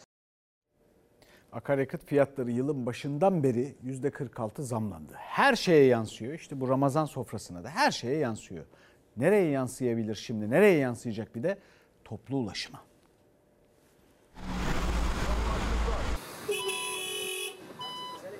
Akaryakıt fiyatları yılın başından beri %46 zamlandı. Her şeye yansıyor. İşte bu Ramazan sofrasına da her şeye yansıyor. Nereye yansıyabilir şimdi? Nereye yansıyacak bir de? Toplu ulaşıma.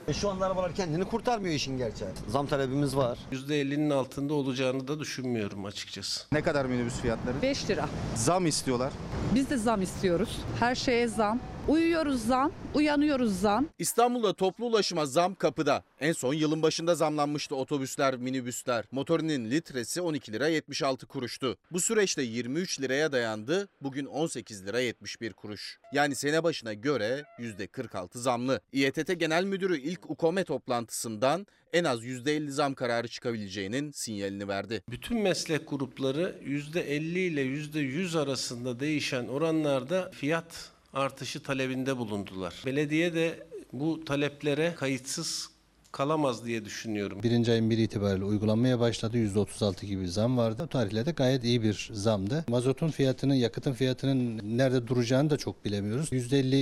E şu anda arabalar kendini kurtarmıyor işin gerçeği. Zam talebimiz var. %50'nin altında olacağını da düşünmüyorum açıkçası. Ne kadar minibüs fiyatları? 5 lira. Zam istiyorlar. Biz de zam istiyoruz. Her şeye zam. Uyuyoruz zam, uyanıyoruz zam. İstanbul'da toplu ulaşıma zam kapıda. En son yılın başında zamlanmıştı otobüsler, minibüsler. Motorinin litresi 12 lira 76 kuruştu. Bu süreçte 23 liraya dayandı. Bugün 18 lira 71 kuruş. Yani sene başına göre %46 zamlı. İETT Genel Müdürü ilk UKOME toplantısından en az %50 zam kararı çıkabileceğinin sinyalini verdi. Bütün meslek grupları %50 ile %100 arasında değişen oranlarda fiyat artışı talebinde bulundular. Belediye de bu taleplere kayıtsız kalamaz diye düşünüyorum. Birinci ayın 1 itibariyle uygulanmaya başladı. %36 gibi bir zam vardı. O tarihlerde gayet iyi bir zamdı. Mazotun fiyatının, yakıtın fiyatının nerede duracağını da çok bilemiyoruz. %50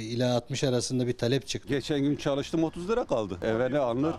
ila 60 arasında bir talep çıktı. Geçen gün çalıştım 30 lira kaldı. Eve ne alınır?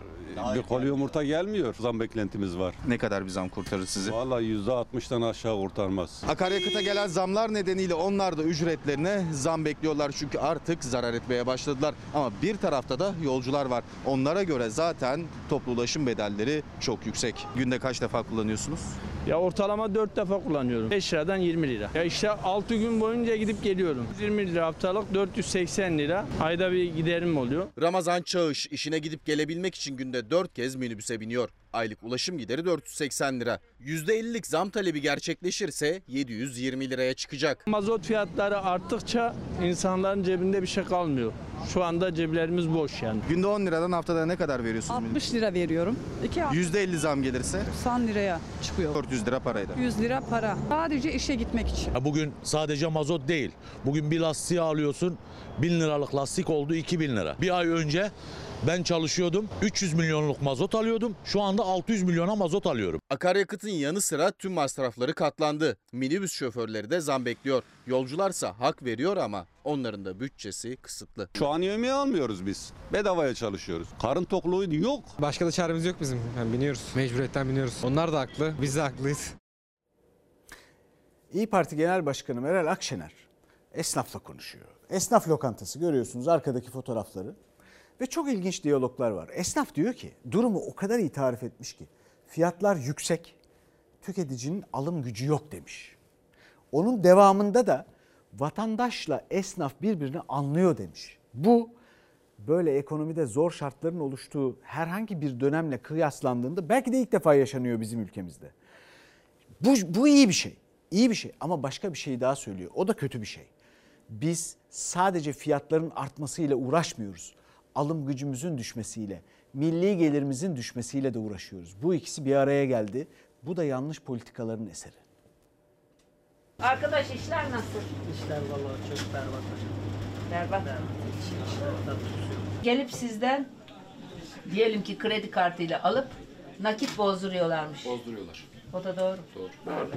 Bir koli yumurta gelmiyor. Zam beklentimiz var. Ne kadar bir zam kurtarır sizi? Vallahi %60'dan aşağı kurtarmaz. Akaryakıta gelen zamlar nedeniyle onlar da ücretlerine zam bekliyorlar. Çünkü artık zarar etmeye başladılar. Ama bir tarafta da yolcular var. Onlara göre zaten toplu ulaşım bedelleri çok yüksek. Günde kaç defa kullanıyorsunuz? Ya ortalama 4 defa kullanıyorum. 5 liradan 20 lira. Ya işte 6 gün boyunca gidip geliyorum. 20 lira haftalık 480 lira. Ayda bir giderim oluyor. Ramazan Çağış işine gidip gelebilmek için günde 4 kez minibüse biniyor. Aylık ulaşım gideri 480 lira. %50'lik zam talebi gerçekleşirse 720 liraya çıkacak. Mazot fiyatları arttıkça insanların cebinde bir şey kalmıyor. Şu anda ceplerimiz boş yani. Günde 10 liradan haftada ne kadar veriyorsunuz? 60 lira veriyorum. 2 %50 zam gelirse 90 liraya çıkıyor. 400 lira parayla. 100 lira para. Sadece işe gitmek için. Bugün sadece mazot değil. Bugün bir lastiği alıyorsun 1000 liralık lastik oldu 2000 lira. Bir ay önce ben çalışıyordum 300 milyonluk mazot alıyordum. Şu anda 600 milyona mazot alıyorum. Akaryakıtın yanı sıra tüm masrafları katlandı. Minibüs şoförleri de zam bekliyor. Yolcularsa hak veriyor ama onların da bütçesi kısıtlı. Şu an yemeği almıyoruz biz. Bedavaya çalışıyoruz. Karın tokluğu yok. Başka da çaremiz yok bizim. Yani biniyoruz. Mecburiyetten biniyoruz. Onlar da haklı. Biz de haklıyız. İyi Parti Genel Başkanı Meral Akşener esnafla konuşuyor. Esnaf lokantası görüyorsunuz arkadaki fotoğrafları. Ve çok ilginç diyaloglar var. Esnaf diyor ki durumu o kadar iyi tarif etmiş ki fiyatlar yüksek, tüketicinin alım gücü yok demiş. Onun devamında da vatandaşla esnaf birbirini anlıyor demiş. Bu böyle ekonomide zor şartların oluştuğu herhangi bir dönemle kıyaslandığında belki de ilk defa yaşanıyor bizim ülkemizde. Bu, bu iyi bir şey. İyi bir şey ama başka bir şey daha söylüyor. O da kötü bir şey. Biz sadece fiyatların artmasıyla uğraşmıyoruz. Alım gücümüzün düşmesiyle, milli gelirimizin düşmesiyle de uğraşıyoruz. Bu ikisi bir araya geldi. Bu da yanlış politikaların eseri. Arkadaş işler nasıl? İşler vallahi çok berbat. Berbat. Gelip sizden diyelim ki kredi kartıyla alıp nakit bozduruyorlarmış. Bozduruyorlar. O da doğru. Doğru. Doğru.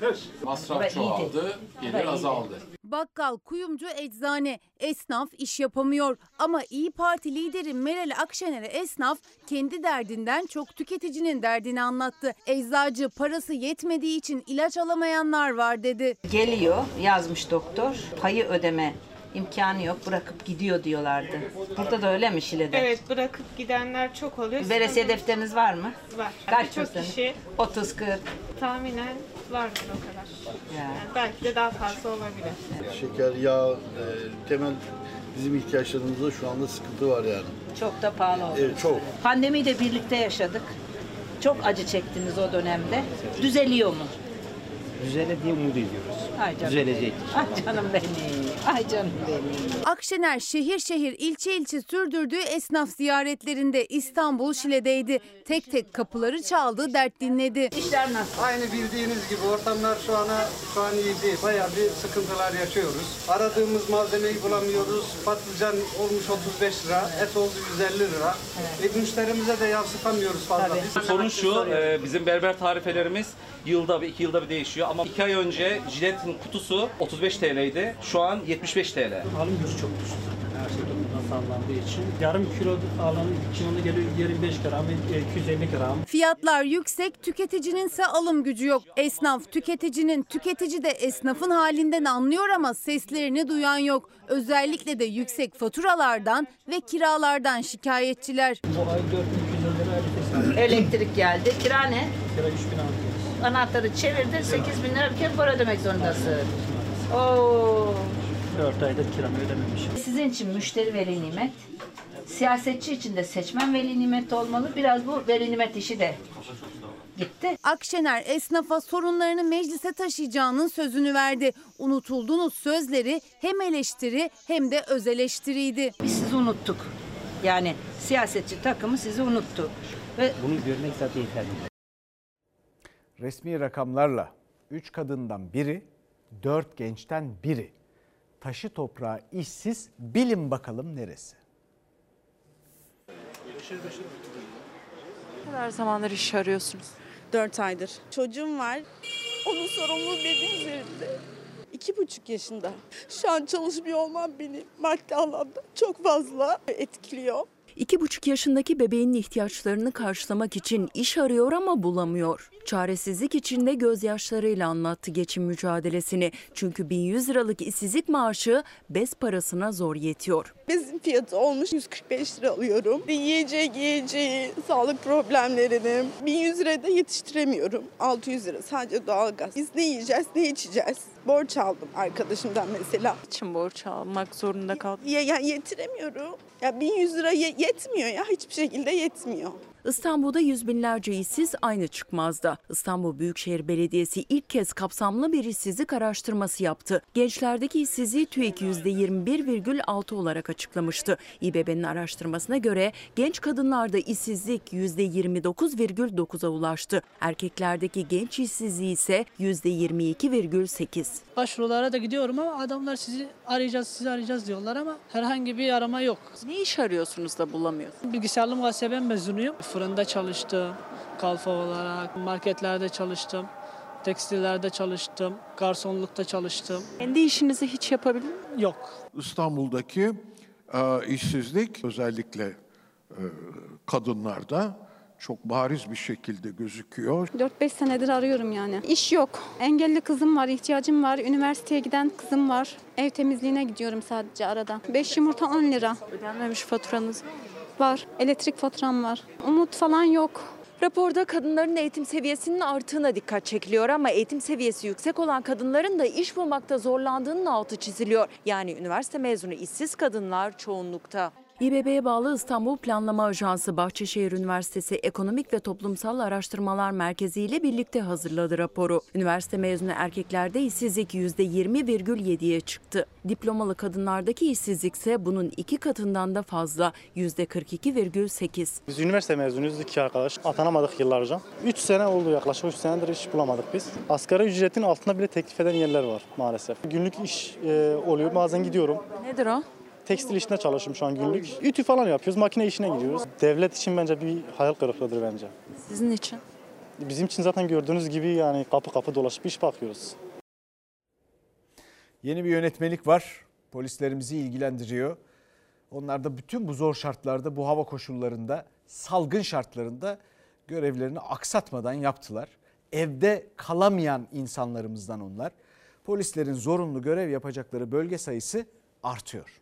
Her şey. Masraf çoğaldı, gelir azaldı. Bakkal, kuyumcu, eczane, esnaf iş yapamıyor. Ama İyi Parti lideri Meral Akşener'e esnaf kendi derdinden çok tüketicinin derdini anlattı. Eczacı parası yetmediği için ilaç alamayanlar var dedi. Geliyor yazmış doktor payı ödeme imkanı yok bırakıp gidiyor diyorlardı. Burada da öyle mi Şile'de? Evet bırakıp gidenler çok oluyor. Veresiye defteriniz var mı? Var. Kaç mısınız? kişi 30 40. tahminen vardır o kadar. Ya. Yani belki de daha fazla olabilir. Şeker, yağ, e, temel bizim ihtiyaçlarımızda şu anda sıkıntı var yani. Çok da pahalı oldu. Evet, çok. Pandemiyi de birlikte yaşadık. Çok acı çektiniz o dönemde. Düzeliyor mu? Düzele diye umut ediyoruz. Ay canım Düzelecek. benim. Ay canım benim. Ay canım benim. Akşener şehir şehir ilçe ilçe sürdürdüğü esnaf ziyaretlerinde İstanbul Şile'deydi. Tek tek kapıları çaldı, dert dinledi. İşler nasıl? Aynı bildiğiniz gibi ortamlar şu ana şu an iyi değil. Bayağı bir sıkıntılar yaşıyoruz. Aradığımız malzemeyi bulamıyoruz. Patlıcan olmuş 35 lira, et oldu 150 lira. E, müşterimize de yansıtamıyoruz fazla. Sorun şu, e, bizim berber tarifelerimiz yılda bir, iki yılda bir değişiyor. Ama iki ay önce jiletin kutusu 35 TL'ydi. Şu an 75 TL. Alım gücü çok düştü zaten her şey durumdan sağlandığı için. Yarım kilo alanın kilonu geliyor 25 gram, e, 250 gram. Fiyatlar yüksek, tüketicinin ise alım gücü yok. Esnaf tüketicinin, tüketici de esnafın halinden anlıyor ama seslerini duyan yok. Özellikle de yüksek faturalardan ve kiralardan şikayetçiler. Bu ay 4250 lira elektrik geldi. Kira ne? Kira 3000 alıyoruz. Anahtarı çevirdin 8 bin lira bir kere para ödemek zorundasın. Oo. 4 aydır kiramı ödememişim. Sizin için müşteri veli nimet, siyasetçi için de seçmen veli nimet olmalı. Biraz bu veli nimet işi de gitti. Akşener esnafa sorunlarını meclise taşıyacağının sözünü verdi. Unutuldunuz sözleri hem eleştiri hem de öz eleştiriydi. Biz sizi unuttuk. Yani siyasetçi takımı sizi unuttu. Ve Bunu görmek zaten yeterli. Resmi rakamlarla 3 kadından biri, 4 gençten biri taşı toprağı işsiz bilin bakalım neresi? Ne kadar zamandır iş arıyorsunuz? 4 aydır. Çocuğum var. Onun sorumluluğu benim üzerimde. İki buçuk yaşında. Şu an çalışmıyor olmam beni maddi anlamda çok fazla etkiliyor. İki buçuk yaşındaki bebeğinin ihtiyaçlarını karşılamak için iş arıyor ama bulamıyor. Çaresizlik içinde gözyaşlarıyla anlattı geçim mücadelesini. Çünkü 1100 liralık işsizlik maaşı bez parasına zor yetiyor. Bezin fiyatı olmuş 145 lira alıyorum. Ve yiyeceği, giyeceği, sağlık problemlerini 1100 liraya da yetiştiremiyorum. 600 lira sadece doğalgaz. Biz ne yiyeceğiz, ne içeceğiz? Borç aldım arkadaşımdan mesela. İçin borç almak zorunda kaldım. Ya, ya yetiremiyorum. Ya 1100 lira ye- yetmiyor ya hiçbir şekilde yetmiyor. İstanbul'da yüz binlerce işsiz aynı çıkmazda. İstanbul Büyükşehir Belediyesi ilk kez kapsamlı bir işsizlik araştırması yaptı. Gençlerdeki işsizliği TÜİK %21,6 olarak açıklamıştı. İBB'nin araştırmasına göre genç kadınlarda işsizlik %29,9'a ulaştı. Erkeklerdeki genç işsizliği ise %22,8. Başvurulara da gidiyorum ama adamlar sizi arayacağız, sizi arayacağız diyorlar ama herhangi bir arama yok. Ne iş arıyorsunuz da bulamıyorsunuz? Bilgisayarlı muhasebe mezunuyum. Fırında çalıştım, kalfa olarak, marketlerde çalıştım, tekstillerde çalıştım, garsonlukta çalıştım. Kendi işinizi hiç yapabildin mi? Yok. İstanbul'daki e, işsizlik özellikle e, kadınlarda çok bariz bir şekilde gözüküyor. 4-5 senedir arıyorum yani. İş yok. Engelli kızım var, ihtiyacım var. Üniversiteye giden kızım var. Ev temizliğine gidiyorum sadece arada. 5 yumurta 10 lira. Ödenmemiş faturanız Var. Elektrik faturam var. Umut falan yok. Raporda kadınların eğitim seviyesinin arttığına dikkat çekiliyor ama eğitim seviyesi yüksek olan kadınların da iş bulmakta zorlandığının altı çiziliyor. Yani üniversite mezunu işsiz kadınlar çoğunlukta. İBB'ye bağlı İstanbul Planlama Ajansı Bahçeşehir Üniversitesi Ekonomik ve Toplumsal Araştırmalar Merkezi ile birlikte hazırladı raporu. Üniversite mezunu erkeklerde işsizlik %20,7'ye çıktı. Diplomalı kadınlardaki işsizlik ise bunun iki katından da fazla %42,8. Biz üniversite mezunuyuz iki arkadaş. Atanamadık yıllarca. 3 sene oldu yaklaşık 3 senedir iş bulamadık biz. Asgari ücretin altında bile teklif eden yerler var maalesef. Günlük iş e, oluyor bazen gidiyorum. Nedir o? Tekstil işinde çalışıyorum şu an günlük. Ütü falan yapıyoruz, makine işine gidiyoruz. Devlet için bence bir hayal kırıklığıdır bence. Sizin için? Bizim için zaten gördüğünüz gibi yani kapı kapı dolaşıp iş bakıyoruz. Yeni bir yönetmelik var. Polislerimizi ilgilendiriyor. Onlar da bütün bu zor şartlarda, bu hava koşullarında, salgın şartlarında görevlerini aksatmadan yaptılar. Evde kalamayan insanlarımızdan onlar. Polislerin zorunlu görev yapacakları bölge sayısı artıyor.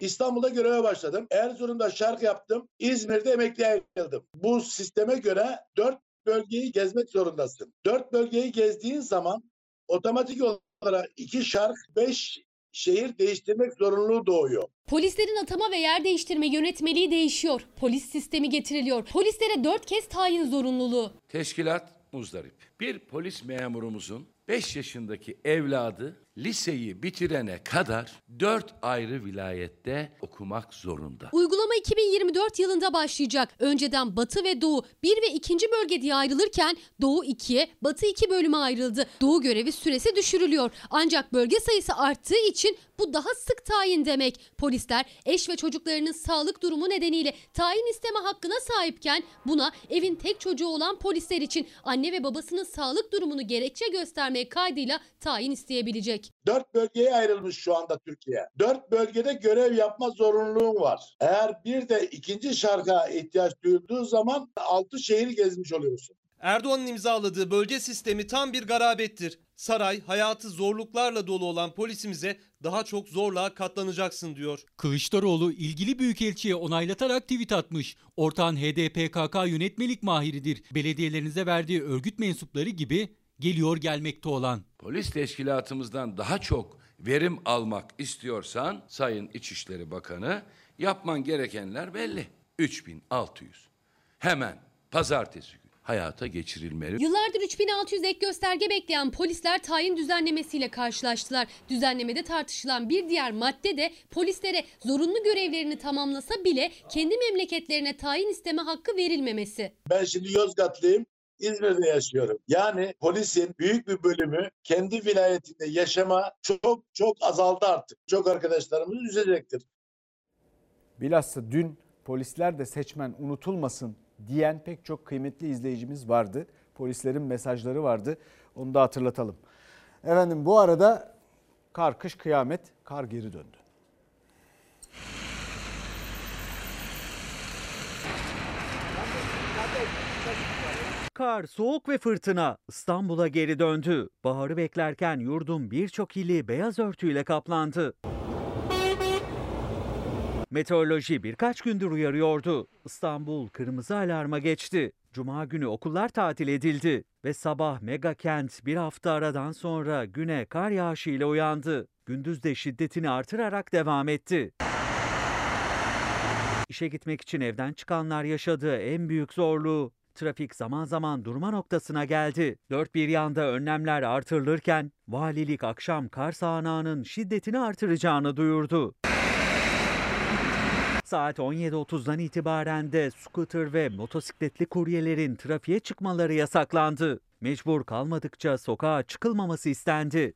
İstanbul'da göreve başladım. Erzurum'da şark yaptım. İzmir'de emekli ayrıldım. Bu sisteme göre dört bölgeyi gezmek zorundasın. Dört bölgeyi gezdiğin zaman otomatik olarak iki şark, beş şehir değiştirmek zorunluluğu doğuyor. Polislerin atama ve yer değiştirme yönetmeliği değişiyor. Polis sistemi getiriliyor. Polislere dört kez tayin zorunluluğu. Teşkilat muzdarip. Bir polis memurumuzun 5 yaşındaki evladı liseyi bitirene kadar 4 ayrı vilayette okumak zorunda. Uygulama 2024 yılında başlayacak. Önceden Batı ve Doğu 1 ve 2. bölge diye ayrılırken Doğu 2'ye, Batı 2 bölüme ayrıldı. Doğu görevi süresi düşürülüyor. Ancak bölge sayısı arttığı için bu daha sık tayin demek. Polisler eş ve çocuklarının sağlık durumu nedeniyle tayin isteme hakkına sahipken buna evin tek çocuğu olan polisler için anne ve babasının sağlık durumunu gerekçe göstermeye kaydıyla tayin isteyebilecek. Dört bölgeye ayrılmış şu anda Türkiye. Dört bölgede görev yapma zorunluluğun var. Eğer bir de ikinci şarka ihtiyaç duyulduğu zaman altı şehir gezmiş oluyorsun. Erdoğan'ın imzaladığı bölge sistemi tam bir garabettir. Saray hayatı zorluklarla dolu olan polisimize daha çok zorluğa katlanacaksın diyor. Kılıçdaroğlu ilgili büyükelçiye onaylatarak tweet atmış. Ortağın HDPKK yönetmelik mahiridir. Belediyelerinize verdiği örgüt mensupları gibi geliyor gelmekte olan. Polis teşkilatımızdan daha çok verim almak istiyorsan Sayın İçişleri Bakanı yapman gerekenler belli. 3600. Hemen pazartesi günü hayata geçirilmeli. Yıllardır 3600 ek gösterge bekleyen polisler tayin düzenlemesiyle karşılaştılar. Düzenlemede tartışılan bir diğer madde de polislere zorunlu görevlerini tamamlasa bile kendi memleketlerine tayin isteme hakkı verilmemesi. Ben şimdi Yozgatlıyım. İzmir'de yaşıyorum. Yani polisin büyük bir bölümü kendi vilayetinde yaşama çok çok azaldı artık. Çok arkadaşlarımız üzecektir. Bilhassa dün polisler de seçmen unutulmasın diyen pek çok kıymetli izleyicimiz vardı. Polislerin mesajları vardı. Onu da hatırlatalım. Efendim bu arada kar kış kıyamet kar geri döndü. Kar, soğuk ve fırtına İstanbul'a geri döndü. Baharı beklerken yurdun birçok ili beyaz örtüyle kaplandı. Meteoroloji birkaç gündür uyarıyordu. İstanbul kırmızı alarma geçti. Cuma günü okullar tatil edildi ve sabah mega kent bir hafta aradan sonra güne kar yağışı ile uyandı. Gündüz de şiddetini artırarak devam etti. İşe gitmek için evden çıkanlar yaşadığı en büyük zorluğu trafik zaman zaman durma noktasına geldi. Dört bir yanda önlemler artırılırken valilik akşam kar sağanağının şiddetini artıracağını duyurdu. Saat 17.30'dan itibaren de scooter ve motosikletli kuryelerin trafiğe çıkmaları yasaklandı. Mecbur kalmadıkça sokağa çıkılmaması istendi.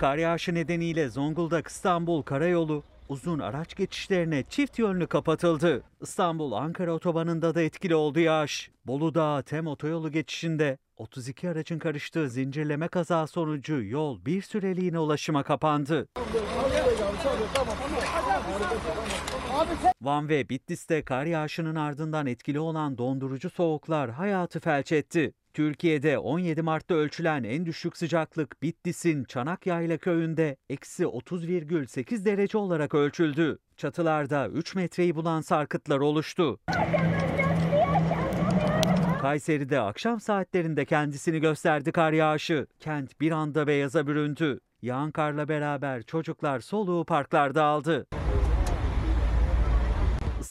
Kar yağışı nedeniyle Zonguldak İstanbul Karayolu uzun araç geçişlerine çift yönlü kapatıldı. İstanbul-Ankara otobanında da etkili oldu yağış. Bolu'da Tem otoyolu geçişinde 32 aracın karıştığı zincirleme kaza sonucu yol bir süreliğine ulaşıma kapandı. Van ve Bitlis'te kar yağışının ardından etkili olan dondurucu soğuklar hayatı felç etti. Türkiye'de 17 Mart'ta ölçülen en düşük sıcaklık Bitlis'in Çanakyayla köyünde eksi 30,8 derece olarak ölçüldü. Çatılarda 3 metreyi bulan sarkıtlar oluştu. Kayseri'de akşam saatlerinde kendisini gösterdi kar yağışı. Kent bir anda beyaza büründü. Yağan karla beraber çocuklar soluğu parklarda aldı.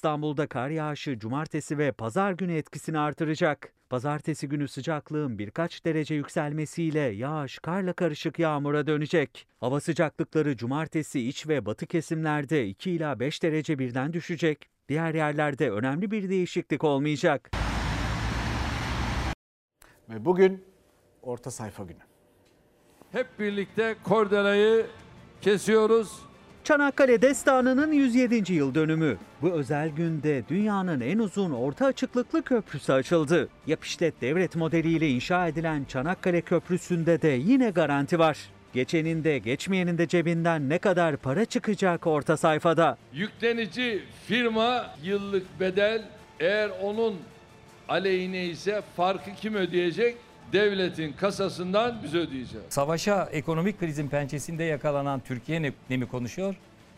İstanbul'da kar yağışı cumartesi ve pazar günü etkisini artıracak. Pazartesi günü sıcaklığın birkaç derece yükselmesiyle yağış karla karışık yağmura dönecek. Hava sıcaklıkları cumartesi iç ve batı kesimlerde 2 ila 5 derece birden düşecek. Diğer yerlerde önemli bir değişiklik olmayacak. Ve bugün orta sayfa günü. Hep birlikte kordelayı kesiyoruz. Çanakkale Destanı'nın 107. yıl dönümü. Bu özel günde dünyanın en uzun orta açıklıklı köprüsü açıldı. Yapışlet devlet modeliyle inşa edilen Çanakkale Köprüsü'nde de yine garanti var. Geçenin de geçmeyenin de cebinden ne kadar para çıkacak orta sayfada. Yüklenici firma yıllık bedel eğer onun aleyhine ise farkı kim ödeyecek? Devletin kasasından biz ödeyeceğiz. Savaşa ekonomik krizin pençesinde yakalanan Türkiye ne, ne mi konuşuyor?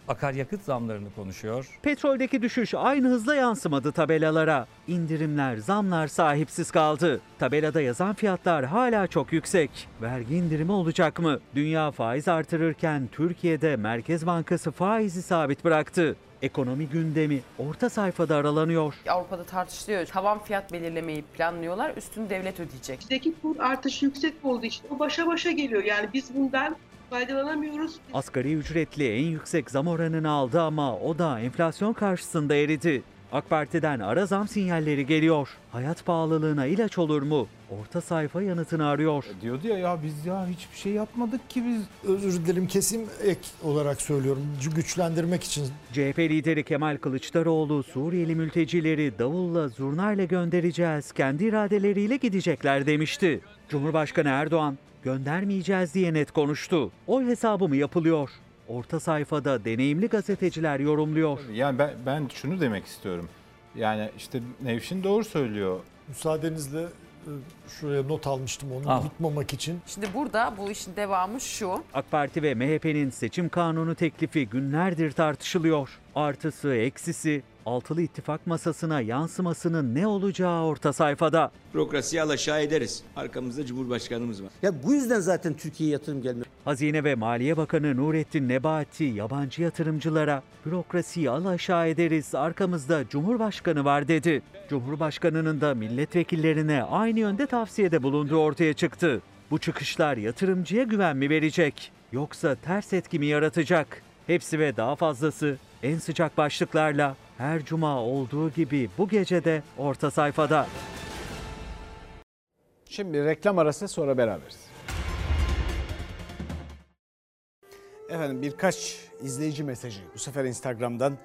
Akaryakıt zamlarını konuşuyor. Petroldeki düşüş aynı hızla yansımadı tabelalara. İndirimler, zamlar sahipsiz kaldı. Tabelada yazan fiyatlar hala çok yüksek. Vergi indirimi olacak mı? Dünya faiz artırırken Türkiye'de Merkez Bankası faizi sabit bıraktı. Ekonomi gündemi orta sayfada aralanıyor. Avrupa'da tartışılıyor. Tavan fiyat belirlemeyi planlıyorlar. Üstünü devlet ödeyecek. Bizdeki kur artışı yüksek olduğu için o başa başa geliyor. Yani biz bundan faydalanamıyoruz. Asgari ücretli en yüksek zam oranını aldı ama o da enflasyon karşısında eridi. AK Parti'den ara zam sinyalleri geliyor. Hayat pahalılığına ilaç olur mu? Orta sayfa yanıtını arıyor. Diyordu ya ya biz ya hiçbir şey yapmadık ki biz. Özür dilerim kesim ek olarak söylüyorum güçlendirmek için. CHP lideri Kemal Kılıçdaroğlu Suriyeli mültecileri davulla zurnayla göndereceğiz, kendi iradeleriyle gidecekler demişti. Cumhurbaşkanı Erdoğan göndermeyeceğiz diye net konuştu. Oy hesabı mı yapılıyor? Orta sayfada deneyimli gazeteciler yorumluyor. Yani ben, ben şunu demek istiyorum. Yani işte Nevşin doğru söylüyor. Müsaadenizle e, şuraya not almıştım onu Al. unutmamak için. Şimdi burada bu işin devamı şu. AK Parti ve MHP'nin seçim kanunu teklifi günlerdir tartışılıyor. Artısı, eksisi, altılı ittifak masasına yansımasının ne olacağı orta sayfada. Bürokrasiyi alaşağı ederiz. Arkamızda Cumhurbaşkanımız var. Ya bu yüzden zaten Türkiye'ye yatırım gelmiyor. Hazine ve Maliye Bakanı Nurettin Nebati yabancı yatırımcılara bürokrasiyi al aşağı ederiz arkamızda Cumhurbaşkanı var dedi. Cumhurbaşkanının da milletvekillerine aynı yönde tavsiyede bulunduğu ortaya çıktı. Bu çıkışlar yatırımcıya güven mi verecek yoksa ters etki mi yaratacak? Hepsi ve daha fazlası en sıcak başlıklarla her cuma olduğu gibi bu gece de orta sayfada. Şimdi reklam arası sonra beraberiz. Efendim birkaç izleyici mesajı bu sefer Instagram'dan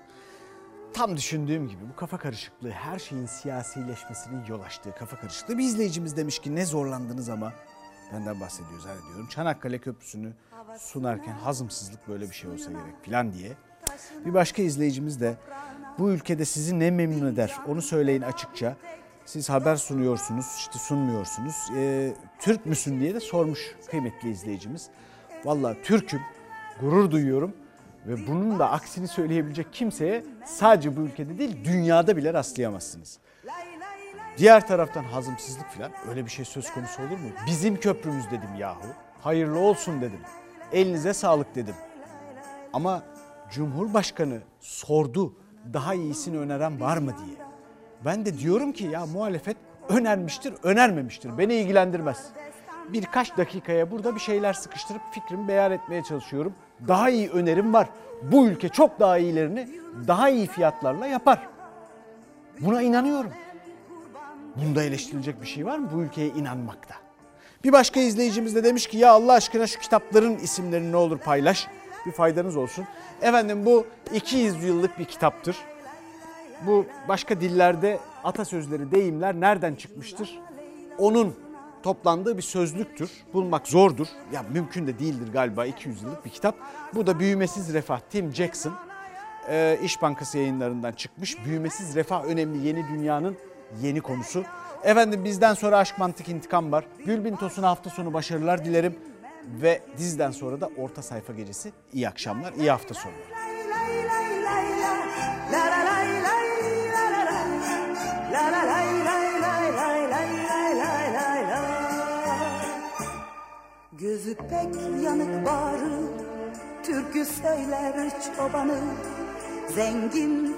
tam düşündüğüm gibi bu kafa karışıklığı her şeyin siyasileşmesinin yol açtığı kafa karışıklığı. Bir izleyicimiz demiş ki ne zorlandınız ama benden bahsediyor zannediyorum. Çanakkale Köprüsü'nü sunarken hazımsızlık böyle bir şey olsa gerek filan diye. Bir başka izleyicimiz de bu ülkede sizi ne memnun eder onu söyleyin açıkça. Siz haber sunuyorsunuz işte sunmuyorsunuz. Ee, Türk müsün diye de sormuş kıymetli izleyicimiz. Valla Türk'üm gurur duyuyorum ve bunun da aksini söyleyebilecek kimseye sadece bu ülkede değil dünyada bile rastlayamazsınız. Diğer taraftan hazımsızlık falan öyle bir şey söz konusu olur mu? Bizim köprümüz dedim yahu. Hayırlı olsun dedim. Elinize sağlık dedim. Ama Cumhurbaşkanı sordu daha iyisini öneren var mı diye. Ben de diyorum ki ya muhalefet önermiştir, önermemiştir. Beni ilgilendirmez. Birkaç dakikaya burada bir şeyler sıkıştırıp fikrimi beyan etmeye çalışıyorum. Daha iyi önerim var. Bu ülke çok daha iyilerini daha iyi fiyatlarla yapar. Buna inanıyorum. Bunda eleştirilecek bir şey var mı bu ülkeye inanmakta? Bir başka izleyicimiz de demiş ki ya Allah aşkına şu kitapların isimlerini ne olur paylaş. Bir faydanız olsun. Efendim bu 200 yıllık bir kitaptır. Bu başka dillerde atasözleri, deyimler nereden çıkmıştır? Onun toplandığı bir sözlüktür. Bulmak zordur. Ya mümkün de değildir galiba 200 yıllık bir kitap. Bu da Büyümesiz Refah Tim Jackson e, İş Bankası yayınlarından çıkmış. Büyümesiz Refah önemli yeni dünyanın yeni konusu. Efendim bizden sonra Aşk Mantık İntikam var. Gülbin Tosun'a hafta sonu başarılar dilerim. Ve diziden sonra da orta sayfa gecesi. İyi akşamlar, iyi hafta sonları. Göz Gözü pek yanık bağrı Türkü söyler çobanı Zengin